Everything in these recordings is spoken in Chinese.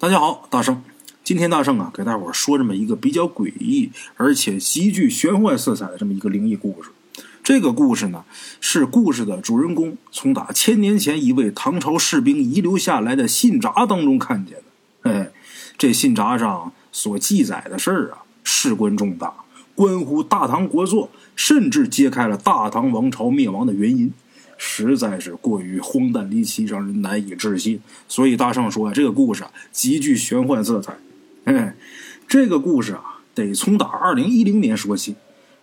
大家好，大圣，今天大圣啊，给大伙说这么一个比较诡异而且极具玄幻色彩的这么一个灵异故事。这个故事呢，是故事的主人公从打千年前一位唐朝士兵遗留下来的信札当中看见的。哎，这信札上所记载的事儿啊，事关重大，关乎大唐国祚，甚至揭开了大唐王朝灭亡的原因。实在是过于荒诞离奇，让人难以置信。所以大圣说啊，这个故事啊极具玄幻色彩。哎，这个故事啊得从打二零一零年说起。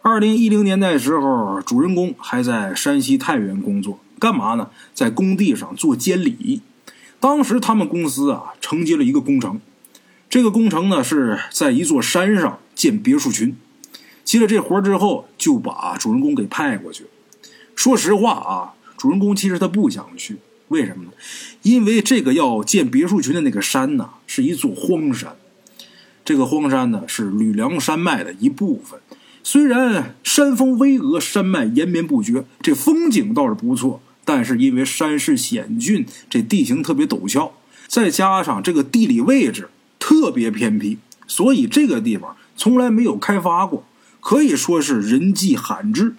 二零一零年那时候，主人公还在山西太原工作，干嘛呢？在工地上做监理。当时他们公司啊承接了一个工程，这个工程呢是在一座山上建别墅群。接了这活之后，就把主人公给派过去。说实话啊。主人公其实他不想去，为什么呢？因为这个要建别墅群的那个山呢，是一座荒山。这个荒山呢，是吕梁山脉的一部分。虽然山峰巍峨，山脉延绵不绝，这风景倒是不错，但是因为山势险峻，这地形特别陡峭，再加上这个地理位置特别偏僻，所以这个地方从来没有开发过，可以说是人迹罕至。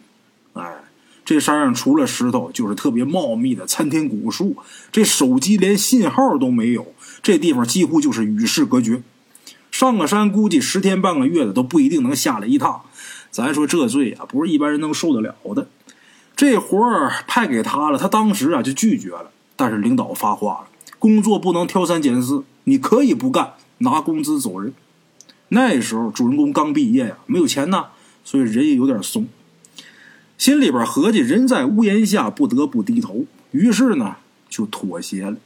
哎。这山上除了石头，就是特别茂密的参天古树。这手机连信号都没有，这地方几乎就是与世隔绝。上个山估计十天半个月的都不一定能下来一趟。咱说这罪啊，不是一般人能受得了的。这活儿派给他了，他当时啊就拒绝了。但是领导发话了，工作不能挑三拣四，你可以不干，拿工资走人。那时候主人公刚毕业呀，没有钱呐，所以人也有点怂。心里边合计，人在屋檐下，不得不低头。于是呢，就妥协了。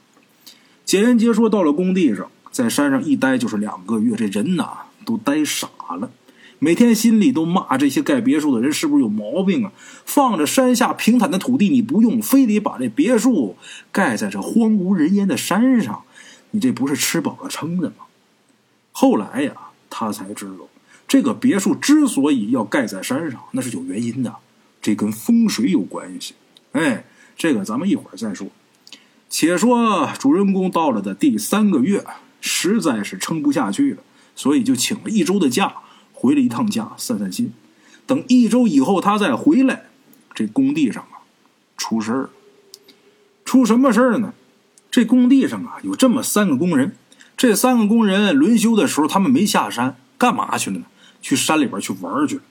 简言结说，到了工地上，在山上一待就是两个月，这人呐都呆傻了。每天心里都骂这些盖别墅的人是不是有毛病啊？放着山下平坦的土地你不用，非得把这别墅盖在这荒无人烟的山上，你这不是吃饱了撑的吗？后来呀，他才知道，这个别墅之所以要盖在山上，那是有原因的。这跟风水有关系，哎，这个咱们一会儿再说。且说主人公到了的第三个月，实在是撑不下去了，所以就请了一周的假，回了一趟家散散心。等一周以后他再回来，这工地上啊出事儿了。出什么事儿呢？这工地上啊有这么三个工人，这三个工人轮休的时候，他们没下山，干嘛去了呢？去山里边去玩去了。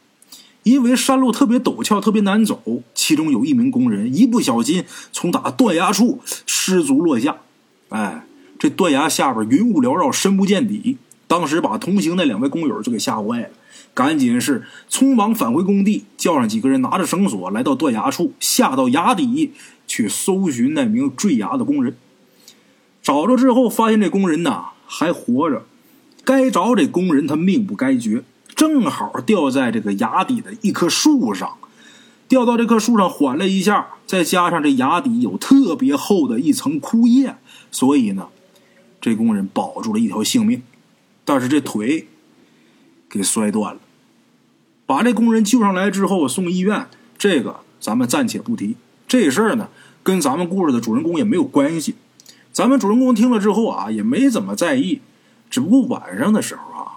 因为山路特别陡峭，特别难走，其中有一名工人一不小心从打断崖处失足落下，哎，这断崖下边云雾缭绕，深不见底。当时把同行那两位工友就给吓坏了，赶紧是匆忙返回工地，叫上几个人拿着绳索来到断崖处，下到崖底去搜寻那名坠崖的工人。找着之后，发现这工人呐还活着，该着这工人他命不该绝。正好掉在这个崖底的一棵树上，掉到这棵树上缓了一下，再加上这崖底有特别厚的一层枯叶，所以呢，这工人保住了一条性命，但是这腿给摔断了。把这工人救上来之后送医院，这个咱们暂且不提。这事儿呢，跟咱们故事的主人公也没有关系。咱们主人公听了之后啊，也没怎么在意，只不过晚上的时候啊。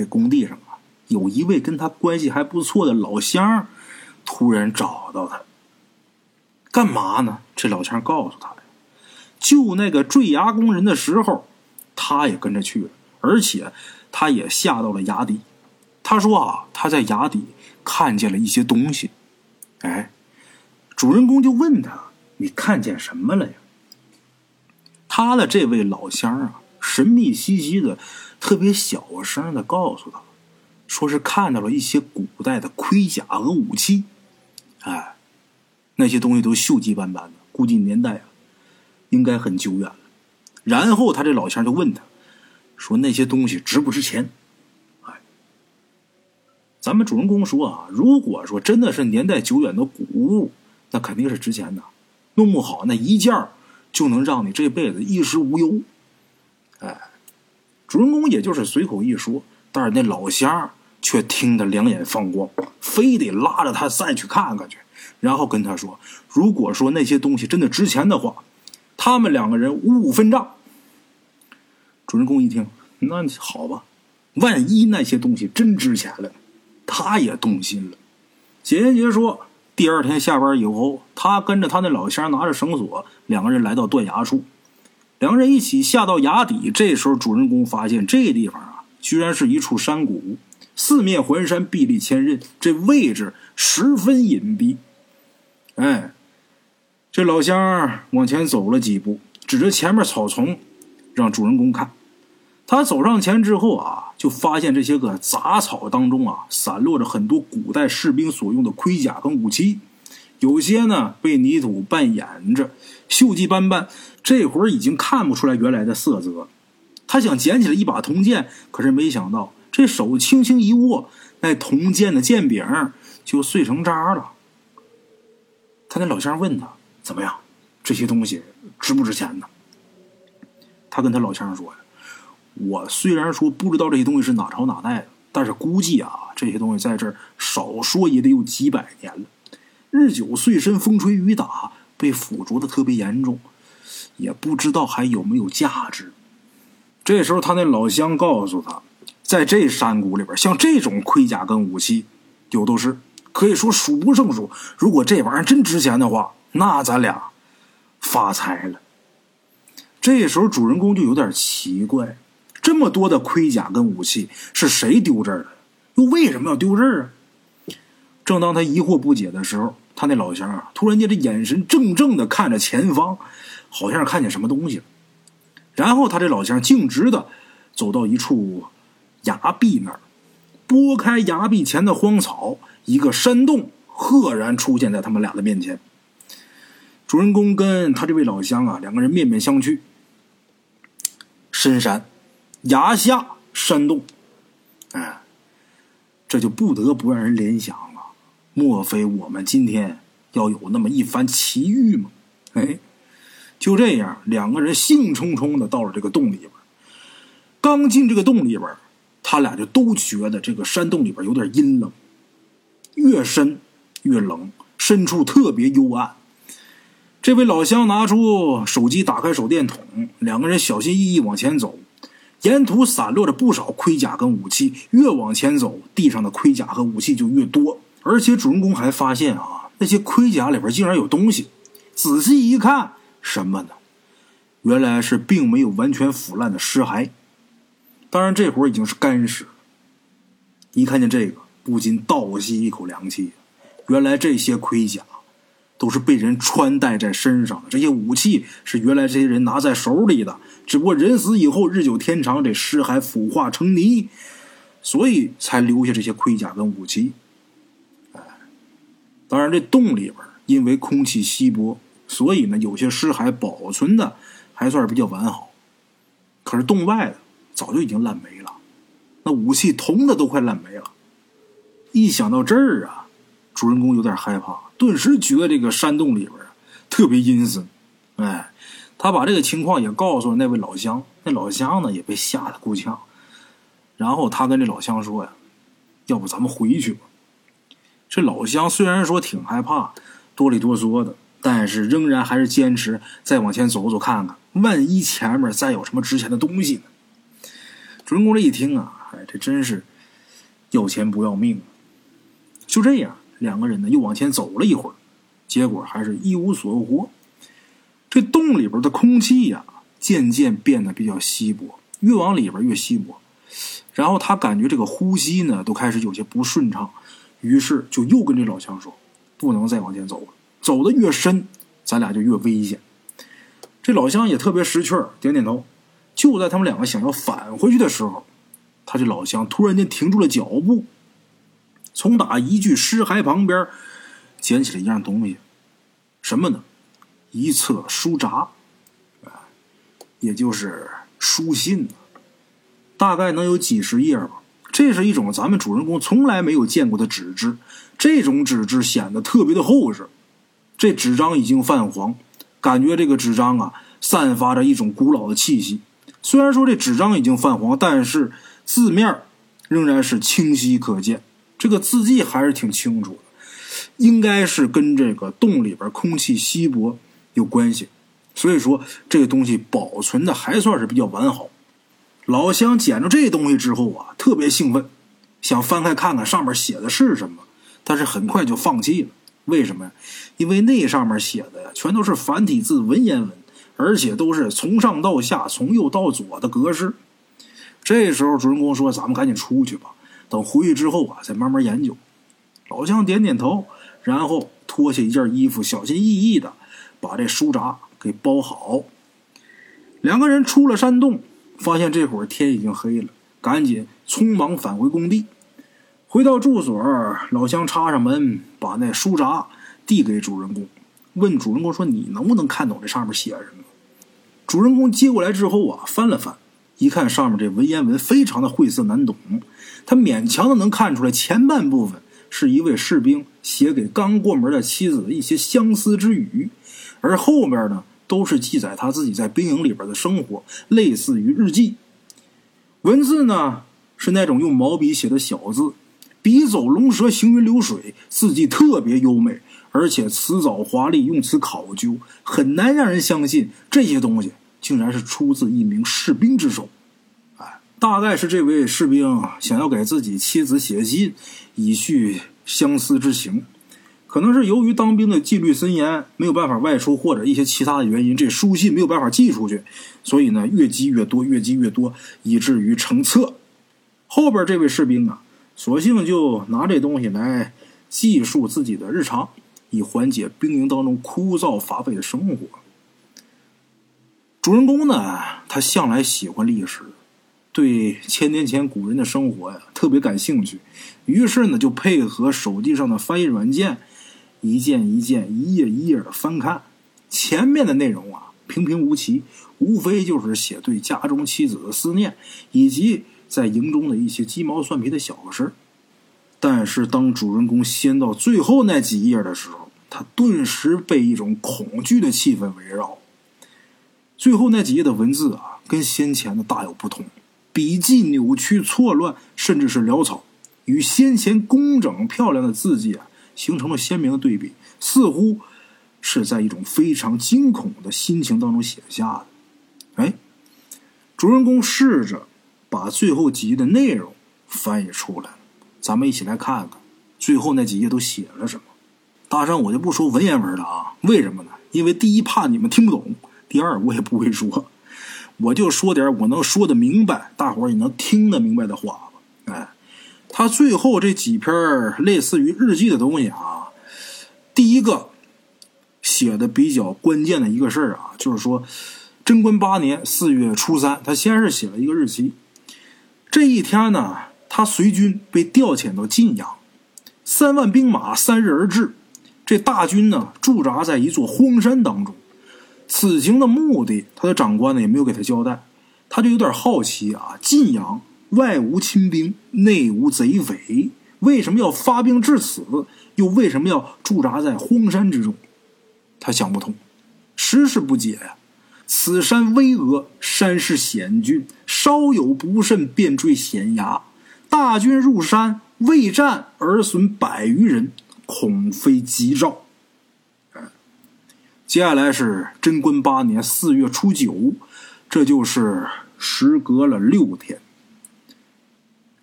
这工地上啊，有一位跟他关系还不错的老乡，突然找到他，干嘛呢？这老乡告诉他呀，救那个坠崖工人的时候，他也跟着去了，而且他也下到了崖底。他说啊，他在崖底看见了一些东西。哎，主人公就问他：“你看见什么了呀？”他的这位老乡啊，神秘兮兮的。特别小声的告诉他，说是看到了一些古代的盔甲和武器，哎，那些东西都锈迹斑斑的，估计年代啊，应该很久远了。然后他这老乡就问他，说那些东西值不值钱？哎，咱们主人公说啊，如果说真的是年代久远的古物，那肯定是值钱的，弄不好那一件就能让你这辈子衣食无忧，哎。主人公也就是随口一说，但是那老乡却听得两眼放光，非得拉着他再去看看去，然后跟他说：“如果说那些东西真的值钱的话，他们两个人五五分账。”主人公一听，那好吧，万一那些东西真值钱了，他也动心了。简言杰说，第二天下班以后，他跟着他那老乡拿着绳索，两个人来到断崖处，两人一起下到崖底。这时候，主人公发现这地方啊，居然是一处山谷，四面环山，壁立千仞，这位置十分隐蔽。哎，这老乡往前走了几步，指着前面草丛，让主人公看。他走上前之后啊，就发现这些个杂草当中啊，散落着很多古代士兵所用的盔甲跟武器，有些呢被泥土扮演着，锈迹斑斑，这会儿已经看不出来原来的色泽。他想捡起来一把铜剑，可是没想到这手轻轻一握，那铜剑的剑柄就碎成渣了。他那老乡问他怎么样？这些东西值不值钱呢？他跟他老乡说呀：“我虽然说不知道这些东西是哪朝哪代的，但是估计啊，这些东西在这儿少说也得有几百年了。日久碎身，风吹雨打，被腐蚀的特别严重，也不知道还有没有价值。”这时候，他那老乡告诉他，在这山谷里边，像这种盔甲跟武器，有都是。可以说数不胜数。如果这玩意儿真值钱的话，那咱俩发财了。这时候主人公就有点奇怪：这么多的盔甲跟武器，是谁丢这儿的？又为什么要丢这儿啊？正当他疑惑不解的时候，他那老乡啊，突然间这眼神怔怔的看着前方，好像是看见什么东西了。然后他这老乡径直的走到一处崖壁那儿，拨开崖壁前的荒草。一个山洞赫然出现在他们俩的面前。主人公跟他这位老乡啊，两个人面面相觑。深山，崖下山洞，哎，这就不得不让人联想。莫非我们今天要有那么一番奇遇吗？哎，就这样，两个人兴冲冲的到了这个洞里边。刚进这个洞里边，他俩就都觉得这个山洞里边有点阴冷。越深越冷，深处特别幽暗。这位老乡拿出手机，打开手电筒，两个人小心翼翼往前走。沿途散落着不少盔甲跟武器，越往前走，地上的盔甲和武器就越多。而且主人公还发现啊，那些盔甲里边竟然有东西。仔细一看，什么呢？原来是并没有完全腐烂的尸骸，当然这会儿已经是干尸。一看见这个。不禁倒吸一口凉气。原来这些盔甲都是被人穿戴在身上的，这些武器是原来这些人拿在手里的。只不过人死以后，日久天长，这尸骸腐化成泥，所以才留下这些盔甲跟武器。当然，这洞里边因为空气稀薄，所以呢，有些尸骸保存的还算是比较完好。可是洞外的早就已经烂没了，那武器铜的都快烂没了。一想到这儿啊，主人公有点害怕，顿时觉得这个山洞里边特别阴森。哎，他把这个情况也告诉了那位老乡，那老乡呢也被吓得够呛。然后他跟这老乡说呀：“要不咱们回去吧？”这老乡虽然说挺害怕、哆里哆嗦的，但是仍然还是坚持再往前走走看看，万一前面再有什么值钱的东西呢？主人公这一听啊，哎，这真是要钱不要命。就这样，两个人呢又往前走了一会儿，结果还是一无所获。这洞里边的空气呀，渐渐变得比较稀薄，越往里边越稀薄。然后他感觉这个呼吸呢都开始有些不顺畅，于是就又跟这老乡说：“不能再往前走了，走的越深，咱俩就越危险。”这老乡也特别识趣儿，点点头。就在他们两个想要返回去的时候，他这老乡突然间停住了脚步。从打一具尸骸旁边捡起了一样东西，什么呢？一册书札，也就是书信，大概能有几十页吧。这是一种咱们主人公从来没有见过的纸质，这种纸质显得特别的厚实。这纸张已经泛黄，感觉这个纸张啊，散发着一种古老的气息。虽然说这纸张已经泛黄，但是字面仍然是清晰可见。这个字迹还是挺清楚的，应该是跟这个洞里边空气稀薄有关系，所以说这个东西保存的还算是比较完好。老乡捡着这东西之后啊，特别兴奋，想翻开看看上面写的是什么，但是很快就放弃了。为什么呀？因为那上面写的呀，全都是繁体字文言文，而且都是从上到下、从右到左的格式。这时候主人公说：“咱们赶紧出去吧，等回去之后啊，再慢慢研究。”老乡点点头，然后脱下一件衣服，小心翼翼的把这书札给包好。两个人出了山洞。发现这会儿天已经黑了，赶紧匆忙返回工地。回到住所，老乡插上门，把那书札递给主人公，问主人公说：“你能不能看懂这上面写什么？”主人公接过来之后啊，翻了翻，一看上面这文言文非常的晦涩难懂，他勉强的能看出来前半部分是一位士兵写给刚过门的妻子的一些相思之语，而后面呢？都是记载他自己在兵营里边的生活，类似于日记。文字呢是那种用毛笔写的小字，笔走龙蛇，行云流水，字迹特别优美，而且辞藻华丽，用词考究，很难让人相信这些东西竟然是出自一名士兵之手。哎，大概是这位士兵想要给自己妻子写信，以叙相思之情。可能是由于当兵的纪律森严，没有办法外出，或者一些其他的原因，这书信没有办法寄出去，所以呢，越积越多，越积越多，以至于成册。后边这位士兵啊，索性就拿这东西来记述自己的日常，以缓解兵营当中枯燥乏味的生活。主人公呢，他向来喜欢历史，对千年前古人的生活呀特别感兴趣，于是呢，就配合手机上的翻译软件。一件一件、一页一页的翻看，前面的内容啊平平无奇，无非就是写对家中妻子的思念，以及在营中的一些鸡毛蒜皮的小事。但是当主人公掀到最后那几页的时候，他顿时被一种恐惧的气氛围绕。最后那几页的文字啊，跟先前的大有不同，笔迹扭曲错乱，甚至是潦草，与先前工整漂亮的字迹啊。形成了鲜明的对比，似乎是在一种非常惊恐的心情当中写下的。哎，主人公试着把最后几页的内容翻译出来，咱们一起来看看最后那几页都写了什么。大圣，我就不说文言文了啊，为什么呢？因为第一怕你们听不懂，第二我也不会说，我就说点我能说的明白，大伙儿也能听得明白的话吧。哎。他最后这几篇类似于日记的东西啊，第一个写的比较关键的一个事儿啊，就是说贞观八年四月初三，他先是写了一个日期。这一天呢，他随军被调遣到晋阳，三万兵马三日而至。这大军呢驻扎在一座荒山当中。此行的目的，他的长官呢也没有给他交代，他就有点好奇啊，晋阳。外无亲兵，内无贼匪，为什么要发兵至此？又为什么要驻扎在荒山之中？他想不通，实是不解呀。此山巍峨，山势险峻，稍有不慎便坠险崖。大军入山，未战而损百余人，恐非吉兆。接下来是贞观八年四月初九，这就是时隔了六天。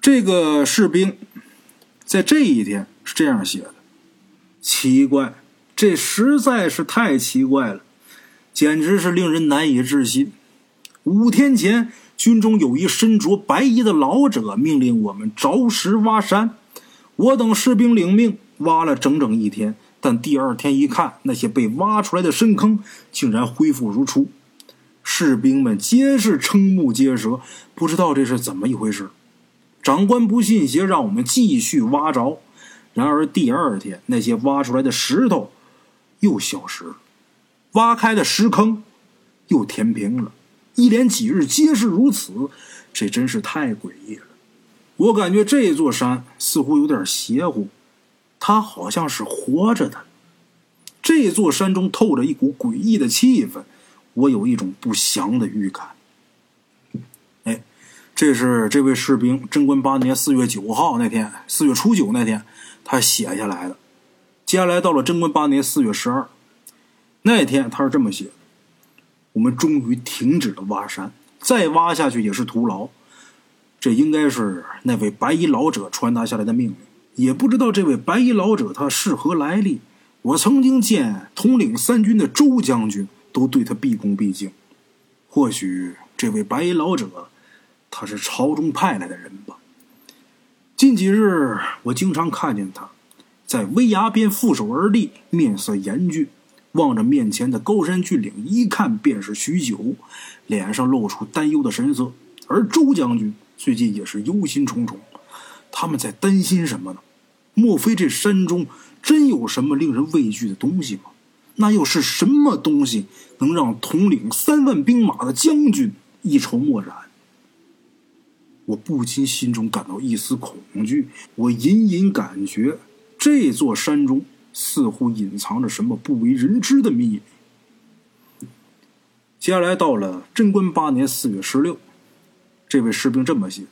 这个士兵在这一天是这样写的：奇怪，这实在是太奇怪了，简直是令人难以置信。五天前，军中有一身着白衣的老者命令我们着实挖山，我等士兵领命，挖了整整一天。但第二天一看，那些被挖出来的深坑竟然恢复如初，士兵们皆是瞠目结舌，不知道这是怎么一回事。长官不信邪，让我们继续挖着。然而第二天，那些挖出来的石头又消失了，挖开的石坑又填平了。一连几日皆是如此，这真是太诡异了。我感觉这座山似乎有点邪乎，它好像是活着的。这座山中透着一股诡异的气氛，我有一种不祥的预感。这是这位士兵贞观八年四月九号那天，四月初九那天，他写下来的。接下来到了贞观八年四月十二，那天他是这么写的：“我们终于停止了挖山，再挖下去也是徒劳。这应该是那位白衣老者传达下来的命令。也不知道这位白衣老者他是何来历。我曾经见统领三军的周将军都对他毕恭毕敬。或许这位白衣老者，他是朝中派来的人吧。近几日我经常看见他，在危崖边负手而立，面色严峻，望着面前的高山峻岭，一看便是许久，脸上露出担忧的神色。而周将军最近也是忧心忡忡，他们在担心什么呢？莫非这山中真有什么令人畏惧的东西吗？那又是什么东西能让统领三万兵马的将军一筹莫展？我不禁心中感到一丝恐惧。我隐隐感觉这座山中似乎隐藏着什么不为人知的秘密。接下来到了贞观八年四月十六，这位士兵这么写：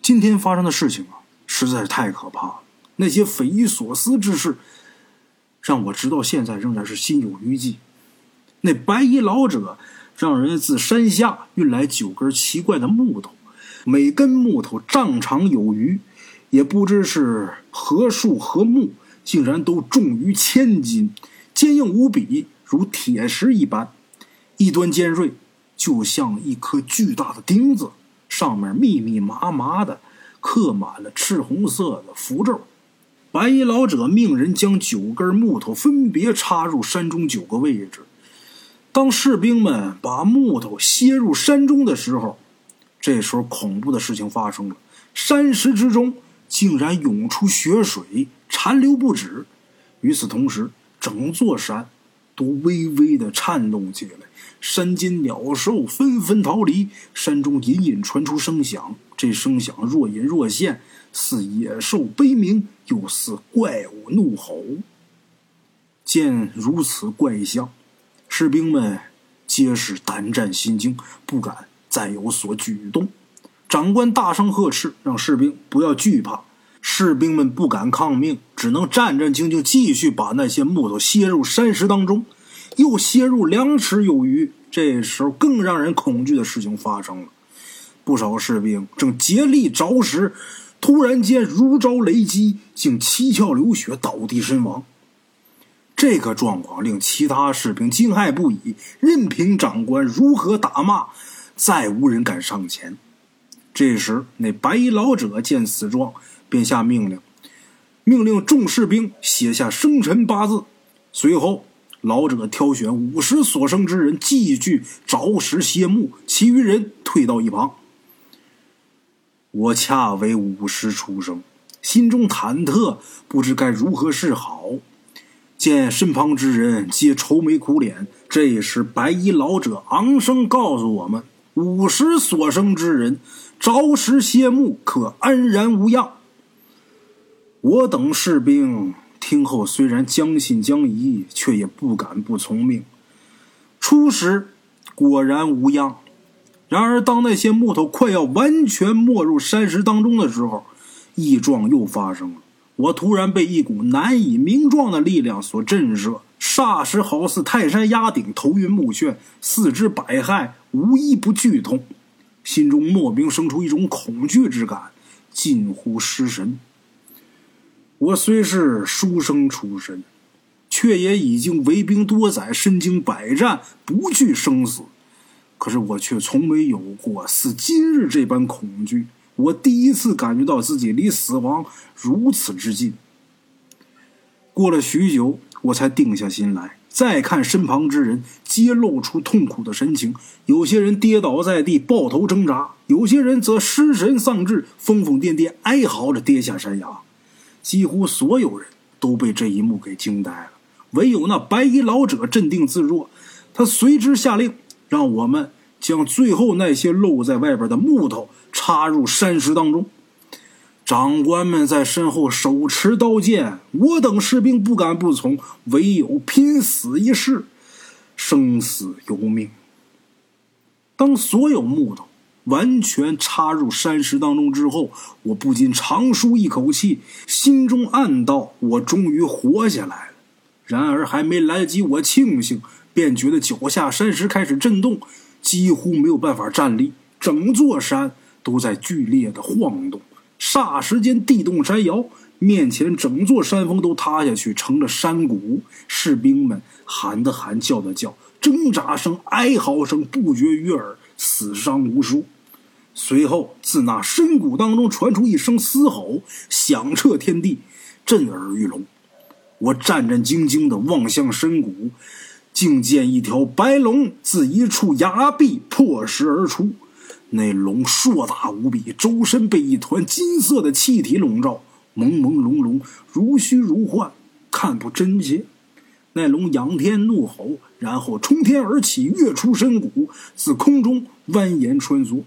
今天发生的事情啊。实在是太可怕了！那些匪夷所思之事，让我直到现在仍然是心有余悸。那白衣老者让人自山下运来九根奇怪的木头，每根木头丈长有余，也不知是何树何木，竟然都重于千斤，坚硬无比，如铁石一般，一端尖锐，就像一颗巨大的钉子，上面密密麻麻的。刻满了赤红色的符咒，白衣老者命人将九根木头分别插入山中九个位置。当士兵们把木头楔入山中的时候，这时候恐怖的事情发生了：山石之中竟然涌出血水，残流不止。与此同时，整座山都微微的颤动起来，山间鸟兽纷纷逃离，山中隐隐传出声响。这声响若隐若现，似野兽悲鸣，又似怪物怒吼。见如此怪象，士兵们皆是胆战心惊，不敢再有所举动。长官大声呵斥，让士兵不要惧怕。士兵们不敢抗命，只能战战兢兢，继续把那些木头楔入山石当中，又楔入两尺有余。这时候，更让人恐惧的事情发生了。不少士兵正竭力凿石，突然间如遭雷击，竟七窍流血，倒地身亡。这个状况令其他士兵惊骇不已，任凭长官如何打骂，再无人敢上前。这时，那白衣老者见此状，便下命令，命令众士兵写下生辰八字。随后，老者挑选五十所生之人继续凿石谢幕，其余人退到一旁。我恰为五十出生，心中忐忑，不知该如何是好。见身旁之人皆愁眉苦脸，这时白衣老者昂声告诉我们：五十所生之人，着实谢幕，可安然无恙。我等士兵听后虽然将信将疑，却也不敢不从命。初时果然无恙。然而，当那些木头快要完全没入山石当中的时候，异状又发生了。我突然被一股难以名状的力量所震慑，霎时好似泰山压顶，头晕目眩，四肢百骸无一不剧痛，心中莫名生出一种恐惧之感，近乎失神。我虽是书生出身，却也已经为兵多载，身经百战，不惧生死。可是我却从没有过似今日这般恐惧。我第一次感觉到自己离死亡如此之近。过了许久，我才定下心来，再看身旁之人，皆露出痛苦的神情。有些人跌倒在地，抱头挣扎；有些人则失神丧志，疯疯癫癫，哀嚎着跌下山崖。几乎所有人都被这一幕给惊呆了，唯有那白衣老者镇定自若。他随之下令。让我们将最后那些露在外边的木头插入山石当中。长官们在身后手持刀剑，我等士兵不敢不从，唯有拼死一试，生死由命。当所有木头完全插入山石当中之后，我不禁长舒一口气，心中暗道：我终于活下来了。然而还没来得及我庆幸。便觉得脚下山石开始震动，几乎没有办法站立，整座山都在剧烈的晃动。霎时间，地动山摇，面前整座山峰都塌下去，成了山谷。士兵们喊的喊，叫的叫，挣扎声、哀嚎声不绝于耳，死伤无数。随后，自那深谷当中传出一声嘶吼，响彻天地，震耳欲聋。我战战兢兢地望向深谷，竟见一条白龙自一处崖壁破石而出。那龙硕大无比，周身被一团金色的气体笼罩，朦朦胧胧，如虚如幻，看不真切。那龙仰天怒吼，然后冲天而起，跃出深谷，自空中蜿蜒穿梭。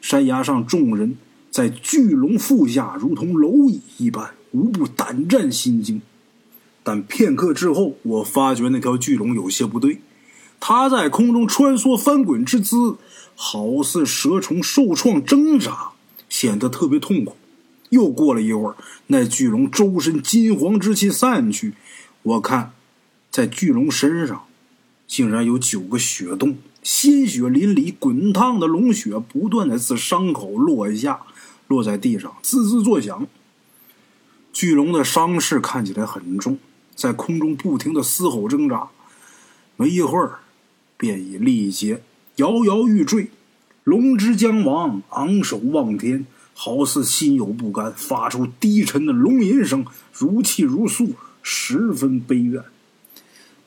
山崖上众人在巨龙腹下，如同蝼蚁一般，无不胆战心惊。但片刻之后，我发觉那条巨龙有些不对，它在空中穿梭翻滚之姿，好似蛇虫受创挣扎，显得特别痛苦。又过了一会儿，那巨龙周身金黄之气散去，我看，在巨龙身上，竟然有九个血洞，鲜血淋漓，滚烫的龙血不断的自伤口落下，落在地上，滋滋作响。巨龙的伤势看起来很重。在空中不停的嘶吼挣扎，没一会儿，便已力竭，摇摇欲坠。龙之将亡，昂首望天，好似心有不甘，发出低沉的龙吟声，如泣如诉，十分悲怨。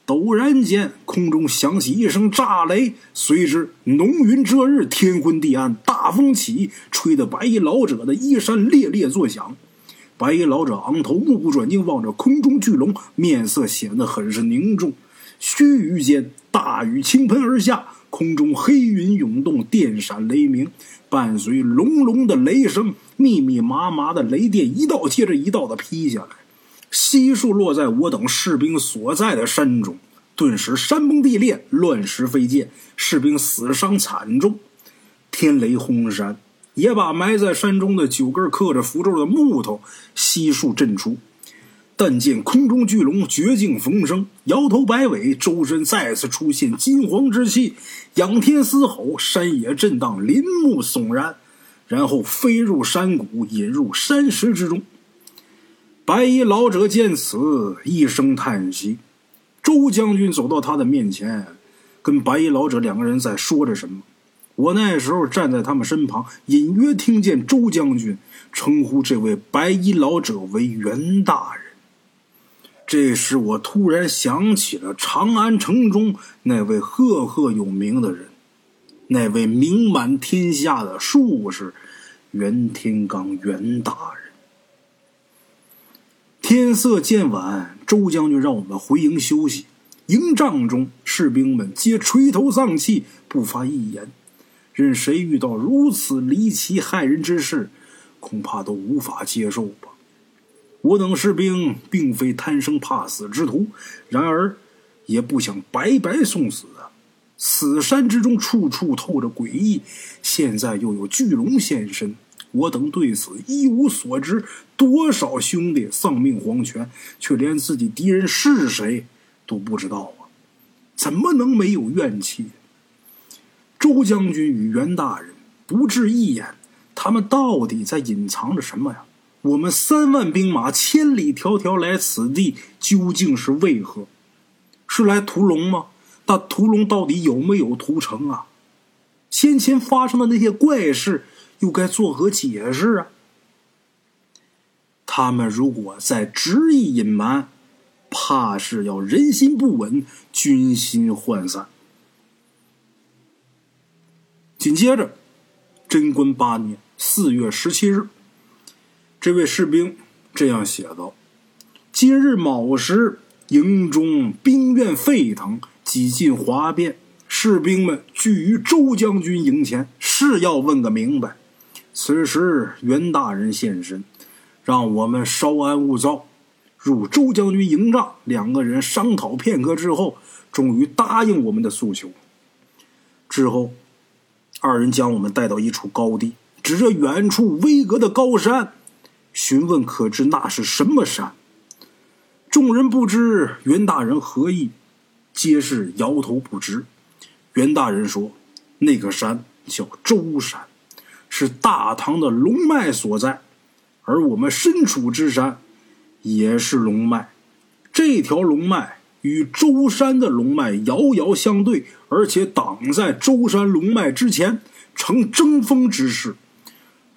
陡然间，空中响起一声炸雷，随之浓云遮日，天昏地暗，大风起，吹得白衣老者的衣衫猎猎作响。白衣老者昂头，目不转睛望着空中巨龙，面色显得很是凝重。须臾间，大雨倾盆而下，空中黑云涌动，电闪雷鸣，伴随隆隆的雷声，密密麻麻的雷电一道接着一道的劈下来，悉数落在我等士兵所在的山中。顿时山崩地裂，乱石飞溅，士兵死伤惨重。天雷轰山。也把埋在山中的九根刻着符咒的木头悉数震出，但见空中巨龙绝境逢生，摇头摆尾，周身再次出现金黄之气，仰天嘶吼，山野震荡，林木悚然，然后飞入山谷，引入山石之中。白衣老者见此，一声叹息。周将军走到他的面前，跟白衣老者两个人在说着什么。我那时候站在他们身旁，隐约听见周将军称呼这位白衣老者为袁大人。这时，我突然想起了长安城中那位赫赫有名的人，那位名满天下的术士袁天罡袁大人。天色渐晚，周将军让我们回营休息。营帐中，士兵们皆垂头丧气，不发一言。任谁遇到如此离奇骇人之事，恐怕都无法接受吧。我等士兵并非贪生怕死之徒，然而也不想白白送死啊！此山之中处处透着诡异，现在又有巨龙现身，我等对此一无所知。多少兄弟丧命黄泉，却连自己敌人是谁都不知道啊！怎么能没有怨气？周将军与袁大人不置一言，他们到底在隐藏着什么呀？我们三万兵马千里迢迢来此地，究竟是为何？是来屠龙吗？那屠龙到底有没有屠成啊？先前发生的那些怪事，又该作何解释啊？他们如果再执意隐瞒，怕是要人心不稳，军心涣散。紧接着，贞观八年四月十七日，这位士兵这样写道：“今日卯时，营中兵怨沸腾，几近哗变。士兵们聚于周将军营前，是要问个明白。此时，袁大人现身，让我们稍安勿躁，入周将军营帐。两个人商讨片刻之后，终于答应我们的诉求。之后。”二人将我们带到一处高地，指着远处巍峨的高山，询问可知那是什么山。众人不知袁大人何意，皆是摇头不知。袁大人说：“那个山叫周山，是大唐的龙脉所在，而我们身处之山也是龙脉。这条龙脉与舟山的龙脉遥遥相对，而且挡在舟山龙脉之前，成争锋之势。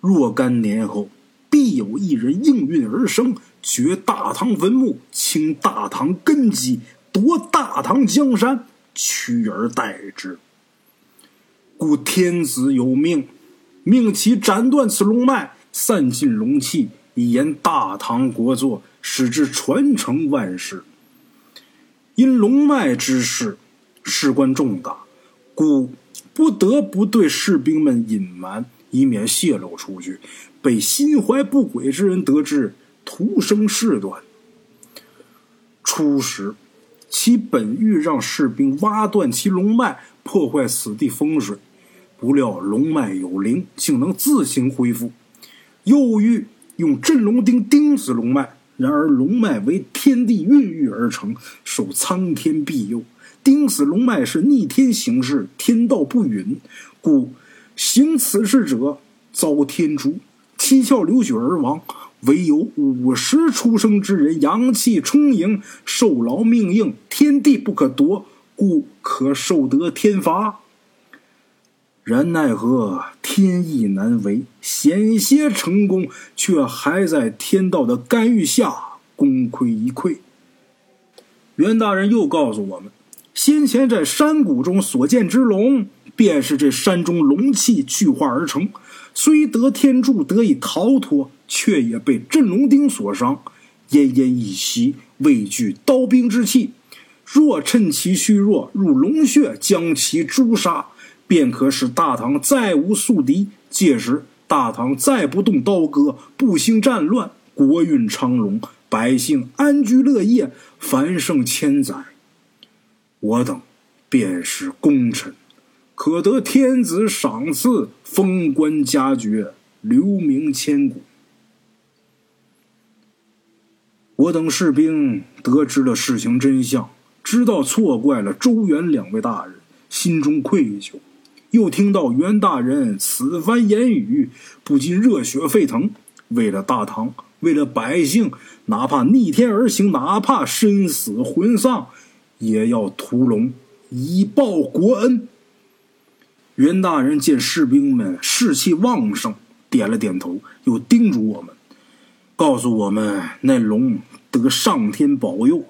若干年后，必有一人应运而生，掘大唐坟墓，清大唐根基，夺大唐江山，取而代之。故天子有命。命其斩断此龙脉，散尽龙气，以延大唐国祚，使之传承万世。因龙脉之事，事关重大，故不得不对士兵们隐瞒，以免泄露出去，被心怀不轨之人得知，徒生事端。初时，其本欲让士兵挖断其龙脉，破坏此地风水。不料龙脉有灵，竟能自行恢复。又欲用镇龙钉钉死龙脉，然而龙脉为天地孕育而成，受苍天庇佑，钉死龙脉是逆天行事，天道不允，故行此事者遭天诛，七窍流血而亡。唯有五十出生之人，阳气充盈，受劳命硬，天地不可夺，故可受得天罚。然奈何天意难违，险些成功，却还在天道的干预下功亏一篑。袁大人又告诉我们，先前在山谷中所见之龙，便是这山中龙气聚化而成。虽得天助，得以逃脱，却也被镇龙钉所伤，奄奄一息，畏惧刀兵之气。若趁其虚弱，入龙穴，将其诛杀。便可使大唐再无宿敌，届时大唐再不动刀戈，不兴战乱，国运昌隆，百姓安居乐业，繁盛千载。我等便是功臣，可得天子赏赐，封官加爵，留名千古。我等士兵得知了事情真相，知道错怪了周元两位大人，心中愧疚。又听到袁大人此番言语，不禁热血沸腾。为了大唐，为了百姓，哪怕逆天而行，哪怕身死魂丧，也要屠龙以报国恩。袁大人见士兵们士气旺盛，点了点头，又叮嘱我们，告诉我们那龙得上天保佑，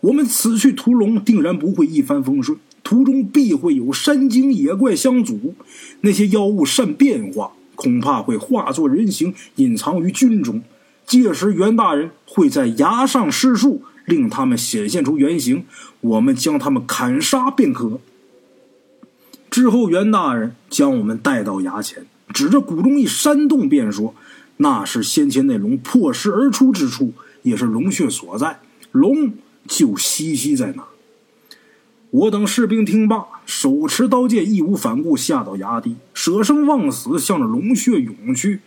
我们此去屠龙，定然不会一帆风顺。途中必会有山精野怪相阻，那些妖物善变化，恐怕会化作人形，隐藏于军中。届时袁大人会在崖上施术，令他们显现出原形，我们将他们砍杀便可。之后，袁大人将我们带到崖前，指着谷中一山洞，便说：“那是先前那龙破石而出之处，也是龙穴所在，龙就栖息在那。”我等士兵听罢，手持刀剑，义无反顾，下到崖底，舍生忘死，向着龙穴涌去。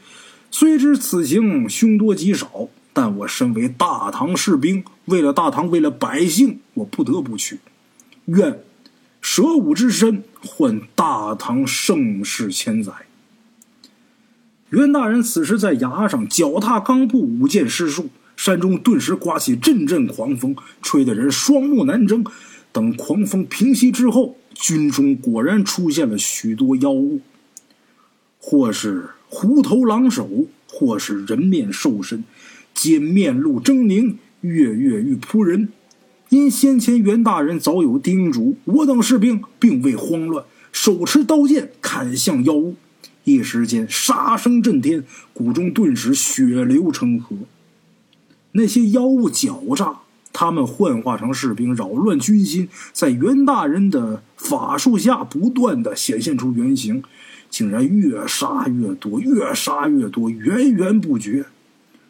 虽知此行凶多吉少，但我身为大唐士兵，为了大唐，为了百姓，我不得不去。愿舍武之身，换大唐盛世千载。袁大人此时在崖上脚踏钢步，舞剑施术，山中顿时刮起阵阵狂风，吹得人双目难睁。等狂风平息之后，军中果然出现了许多妖物，或是虎头狼首，或是人面兽身，皆面露狰狞，跃跃欲扑人。因先前袁大人早有叮嘱，我等士兵并未慌乱，手持刀剑砍向妖物，一时间杀声震天，谷中顿时血流成河。那些妖物狡诈。他们幻化成士兵，扰乱军心，在袁大人的法术下，不断的显现出原形，竟然越杀越多，越杀越多，源源不绝。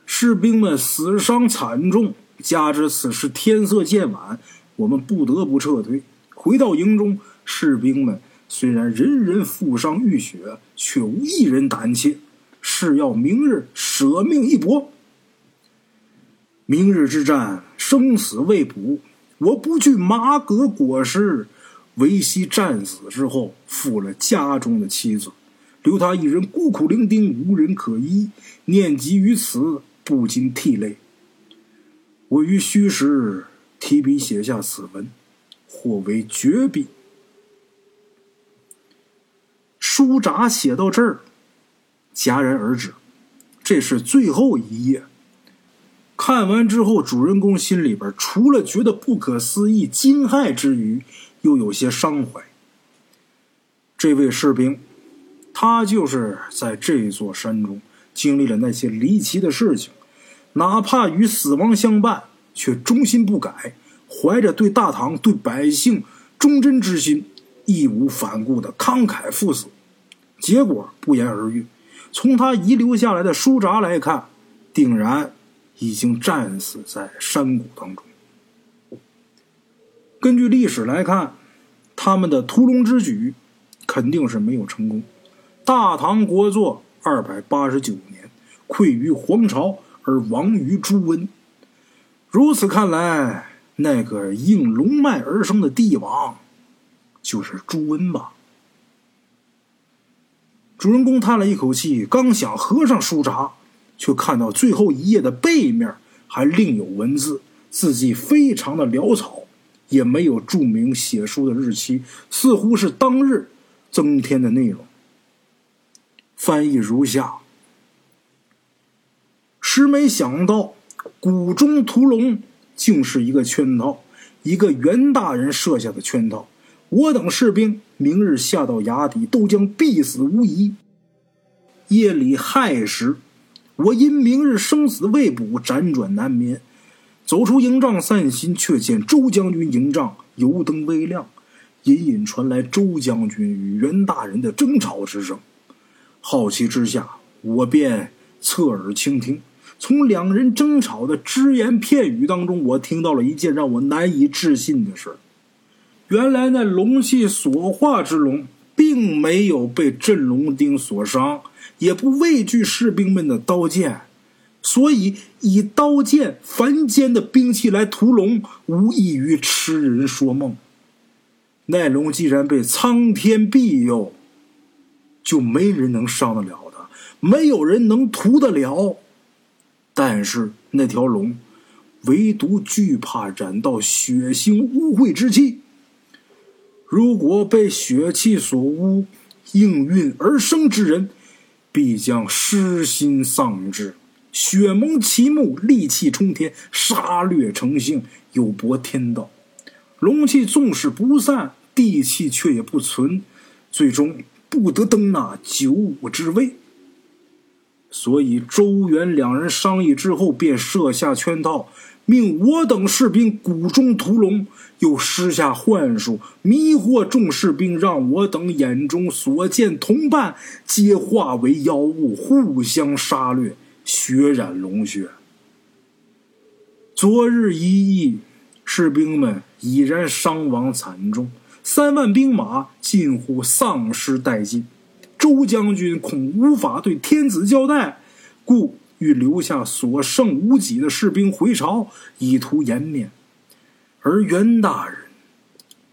士兵们死伤惨重，加之此时天色渐晚，我们不得不撤退。回到营中，士兵们虽然人人负伤浴血，却无一人胆怯，誓要明日舍命一搏。明日之战。生死未卜，我不惧马革裹尸，唯惜战死之后负了家中的妻子，留他一人孤苦伶仃，无人可依。念及于此，不禁涕泪。我于虚时提笔写下此文，或为绝笔。书札写到这儿，戛然而止。这是最后一页。看完之后，主人公心里边除了觉得不可思议、惊骇之余，又有些伤怀。这位士兵，他就是在这座山中经历了那些离奇的事情，哪怕与死亡相伴，却忠心不改，怀着对大唐、对百姓忠贞之心，义无反顾的慷慨赴死。结果不言而喻。从他遗留下来的书札来看，定然。已经战死在山谷当中。根据历史来看，他们的屠龙之举肯定是没有成功。大唐国祚二百八十九年，溃于黄巢而亡于朱温。如此看来，那个应龙脉而生的帝王，就是朱温吧？主人公叹了一口气，刚想合上书札。却看到最后一页的背面还另有文字，字迹非常的潦草，也没有注明写书的日期，似乎是当日增添的内容。翻译如下：实没想到，谷中屠龙竟是一个圈套，一个袁大人设下的圈套。我等士兵明日下到崖底，都将必死无疑。夜里亥时。我因明日生死未卜，辗转难眠。走出营帐散心，却见周将军营帐油灯微亮，隐隐传来周将军与袁大人的争吵之声。好奇之下，我便侧耳倾听。从两人争吵的只言片语当中，我听到了一件让我难以置信的事原来那龙气所化之龙，并没有被镇龙钉所伤。也不畏惧士兵们的刀剑，所以以刀剑凡间的兵器来屠龙，无异于痴人说梦。那龙既然被苍天庇佑，就没人能伤得了他，没有人能屠得了。但是那条龙，唯独惧怕染到血腥污秽之气。如果被血气所污，应运而生之人。必将失心丧志，血蒙其目，戾气冲天，杀掠成性，有悖天道。龙气纵使不散，地气却也不存，最终不得登那九五之位。所以周元两人商议之后，便设下圈套。命我等士兵谷中屠龙，又施下幻术迷惑众士兵，让我等眼中所见同伴皆化为妖物，互相杀掠，血染龙血。昨日一役，士兵们已然伤亡惨重，三万兵马近乎丧失殆尽。周将军恐无法对天子交代，故。欲留下所剩无几的士兵回朝，以图颜面；而袁大人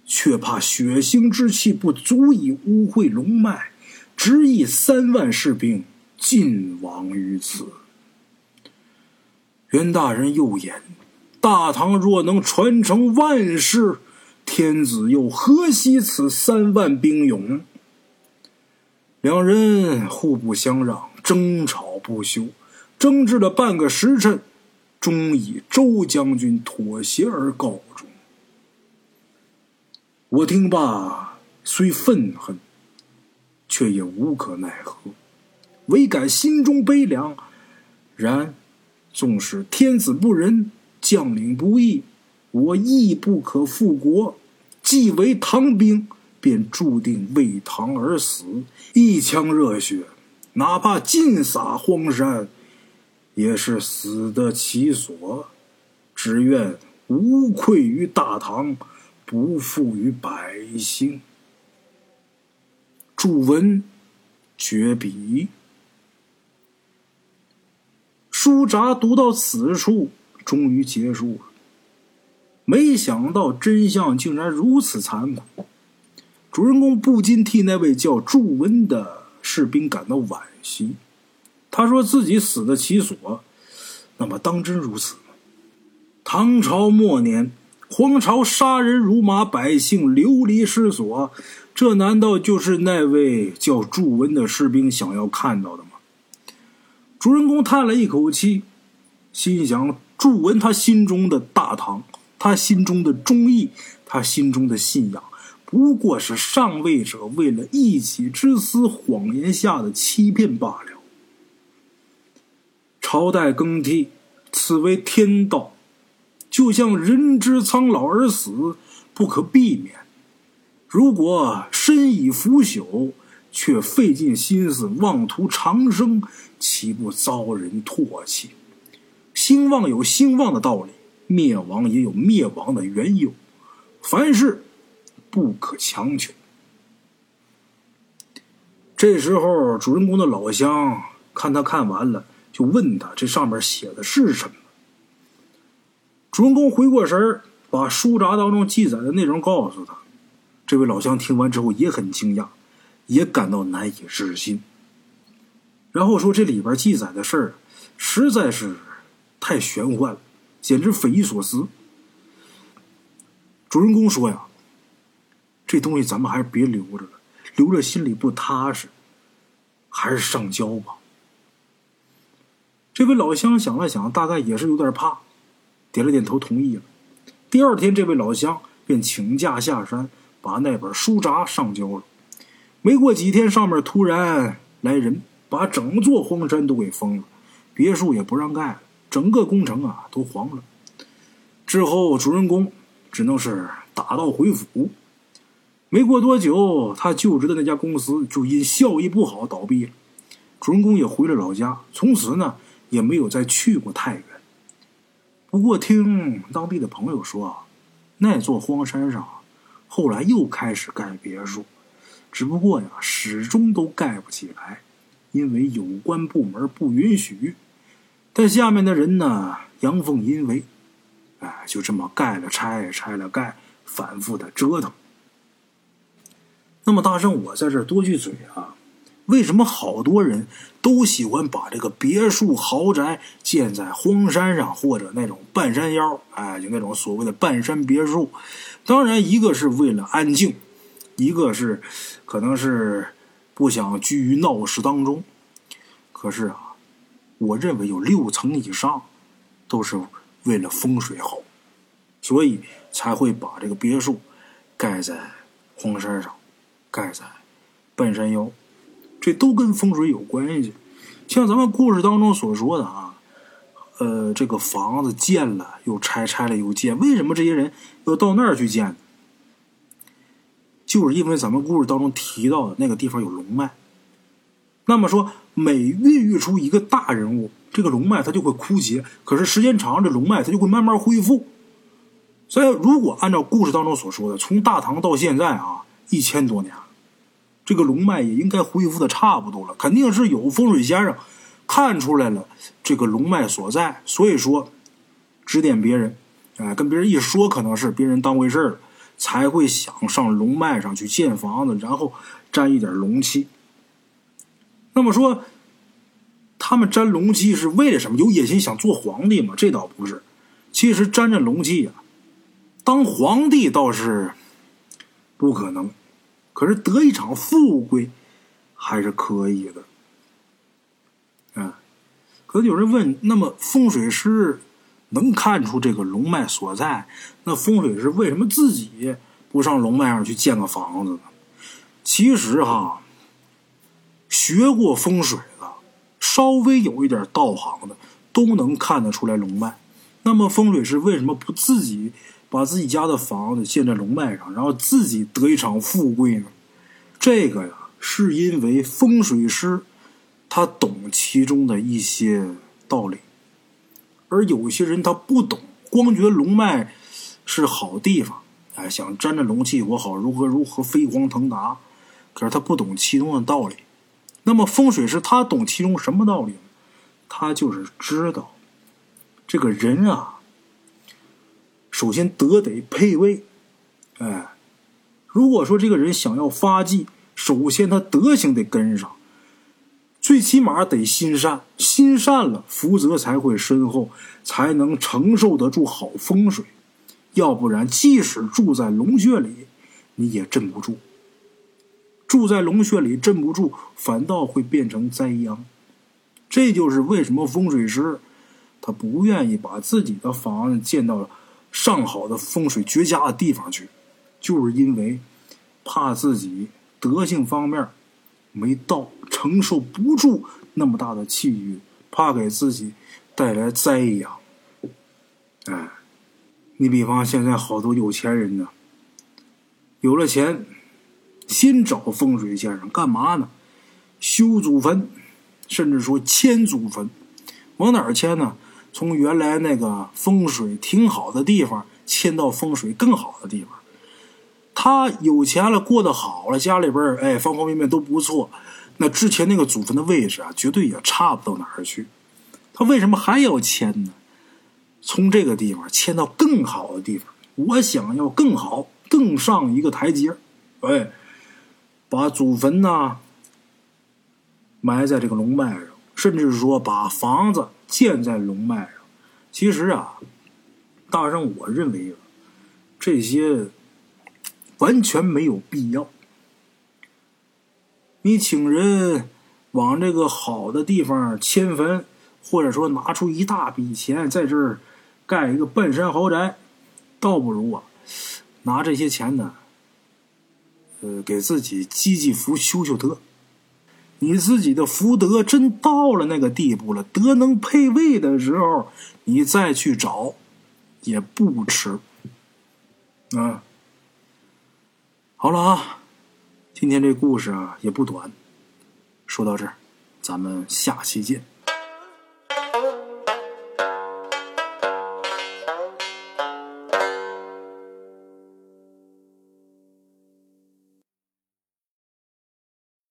却怕血腥之气不足以污秽龙脉，执意三万士兵尽亡于此。袁大人又言：“大唐若能传承万世，天子又何惜此三万兵勇？”两人互不相让，争吵不休。争执了半个时辰，终以周将军妥协而告终。我听罢，虽愤恨，却也无可奈何，唯感心中悲凉。然，纵使天子不仁，将领不义，我亦不可复国。既为唐兵，便注定为唐而死。一腔热血，哪怕尽洒荒山。也是死得其所，只愿无愧于大唐，不负于百姓。祝文绝笔。书札读到此处，终于结束了。没想到真相竟然如此残酷，主人公不禁替那位叫祝温的。士兵感到惋惜。他说自己死得其所，那么当真如此吗？唐朝末年，皇朝杀人如麻，百姓流离失所，这难道就是那位叫祝温的士兵想要看到的吗？主人公叹了一口气，心想：祝文他心中的大唐，他心中的忠义，他心中的信仰，不过是上位者为了一己之私谎言下的欺骗罢了。朝代更替，此为天道，就像人之苍老而死，不可避免。如果身已腐朽，却费尽心思妄图长生，岂不遭人唾弃？兴旺有兴旺的道理，灭亡也有灭亡的缘由。凡事不可强求。这时候，主人公的老乡看他看完了。就问他这上面写的是什么？主人公回过神，把书札当中记载的内容告诉他。这位老乡听完之后也很惊讶，也感到难以置信。然后说这里边记载的事儿实在是太玄幻了，简直匪夷所思。主人公说呀：“这东西咱们还是别留着了，留着心里不踏实，还是上交吧。”这位老乡想了想，大概也是有点怕，点了点头，同意了。第二天，这位老乡便请假下山，把那本书札上交了。没过几天，上面突然来人，把整座荒山都给封了，别墅也不让盖了，整个工程啊都黄了。之后，主人公只能是打道回府。没过多久，他就职的那家公司就因效益不好倒闭了，主人公也回了老家，从此呢。也没有再去过太原。不过听当地的朋友说啊，那座荒山上后来又开始盖别墅，只不过呀，始终都盖不起来，因为有关部门不允许。但下面的人呢，阳奉阴违，哎，就这么盖了拆，拆了盖，反复的折腾。那么大圣，我在这多句嘴啊。为什么好多人都喜欢把这个别墅豪宅建在荒山上，或者那种半山腰？哎，就那种所谓的半山别墅。当然，一个是为了安静，一个是可能是不想居于闹市当中。可是啊，我认为有六层以上都是为了风水好，所以才会把这个别墅盖在荒山上，盖在半山腰。这都跟风水有关系，像咱们故事当中所说的啊，呃，这个房子建了又拆，拆了又建，为什么这些人要到那儿去建？就是因为咱们故事当中提到的那个地方有龙脉。那么说，每孕育出一个大人物，这个龙脉它就会枯竭，可是时间长，这龙脉它就会慢慢恢复。所以，如果按照故事当中所说的，从大唐到现在啊，一千多年了。这个龙脉也应该恢复的差不多了，肯定是有风水先生看出来了这个龙脉所在，所以说指点别人，哎，跟别人一说，可能是别人当回事了，才会想上龙脉上去建房子，然后沾一点龙气。那么说，他们沾龙气是为了什么？有野心想做皇帝吗？这倒不是，其实沾着龙气呀，当皇帝倒是不可能。可是得一场富贵，还是可以的，啊！可有人问：那么风水师能看出这个龙脉所在？那风水师为什么自己不上龙脉上去建个房子呢？其实哈，学过风水的，稍微有一点道行的，都能看得出来龙脉。那么风水师为什么不自己？把自己家的房子建在龙脉上，然后自己得一场富贵呢？这个呀，是因为风水师他懂其中的一些道理，而有些人他不懂，光觉得龙脉是好地方，哎，想沾着龙气我好如何如何飞黄腾达，可是他不懂其中的道理。那么风水师他懂其中什么道理呢？他就是知道这个人啊。首先德得配位，哎，如果说这个人想要发迹，首先他德行得跟上。最起码得心善，心善了，福泽才会深厚，才能承受得住好风水。要不然，即使住在龙穴里，你也镇不住。住在龙穴里镇不住，反倒会变成灾殃。这就是为什么风水师他不愿意把自己的房子建到上好的风水绝佳的地方去，就是因为怕自己德性方面没到，承受不住那么大的气运，怕给自己带来灾殃。哎，你比方现在好多有钱人呢，有了钱，先找风水先生干嘛呢？修祖坟。甚至说迁祖坟，往哪儿迁呢？从原来那个风水挺好的地方迁到风水更好的地方。他有钱了，过得好了，家里边哎方方面面都不错。那之前那个祖坟的位置啊，绝对也差不到哪儿去。他为什么还要迁呢？从这个地方迁到更好的地方，我想要更好，更上一个台阶哎，把祖坟呢。埋在这个龙脉上，甚至说把房子建在龙脉上。其实啊，大圣，我认为这些完全没有必要。你请人往这个好的地方迁坟，或者说拿出一大笔钱在这儿盖一个半山豪宅，倒不如啊拿这些钱呢，呃，给自己积积福、修修德。你自己的福德真到了那个地步了，德能配位的时候，你再去找也不迟。啊，好了啊，今天这故事啊也不短，说到这儿，咱们下期见。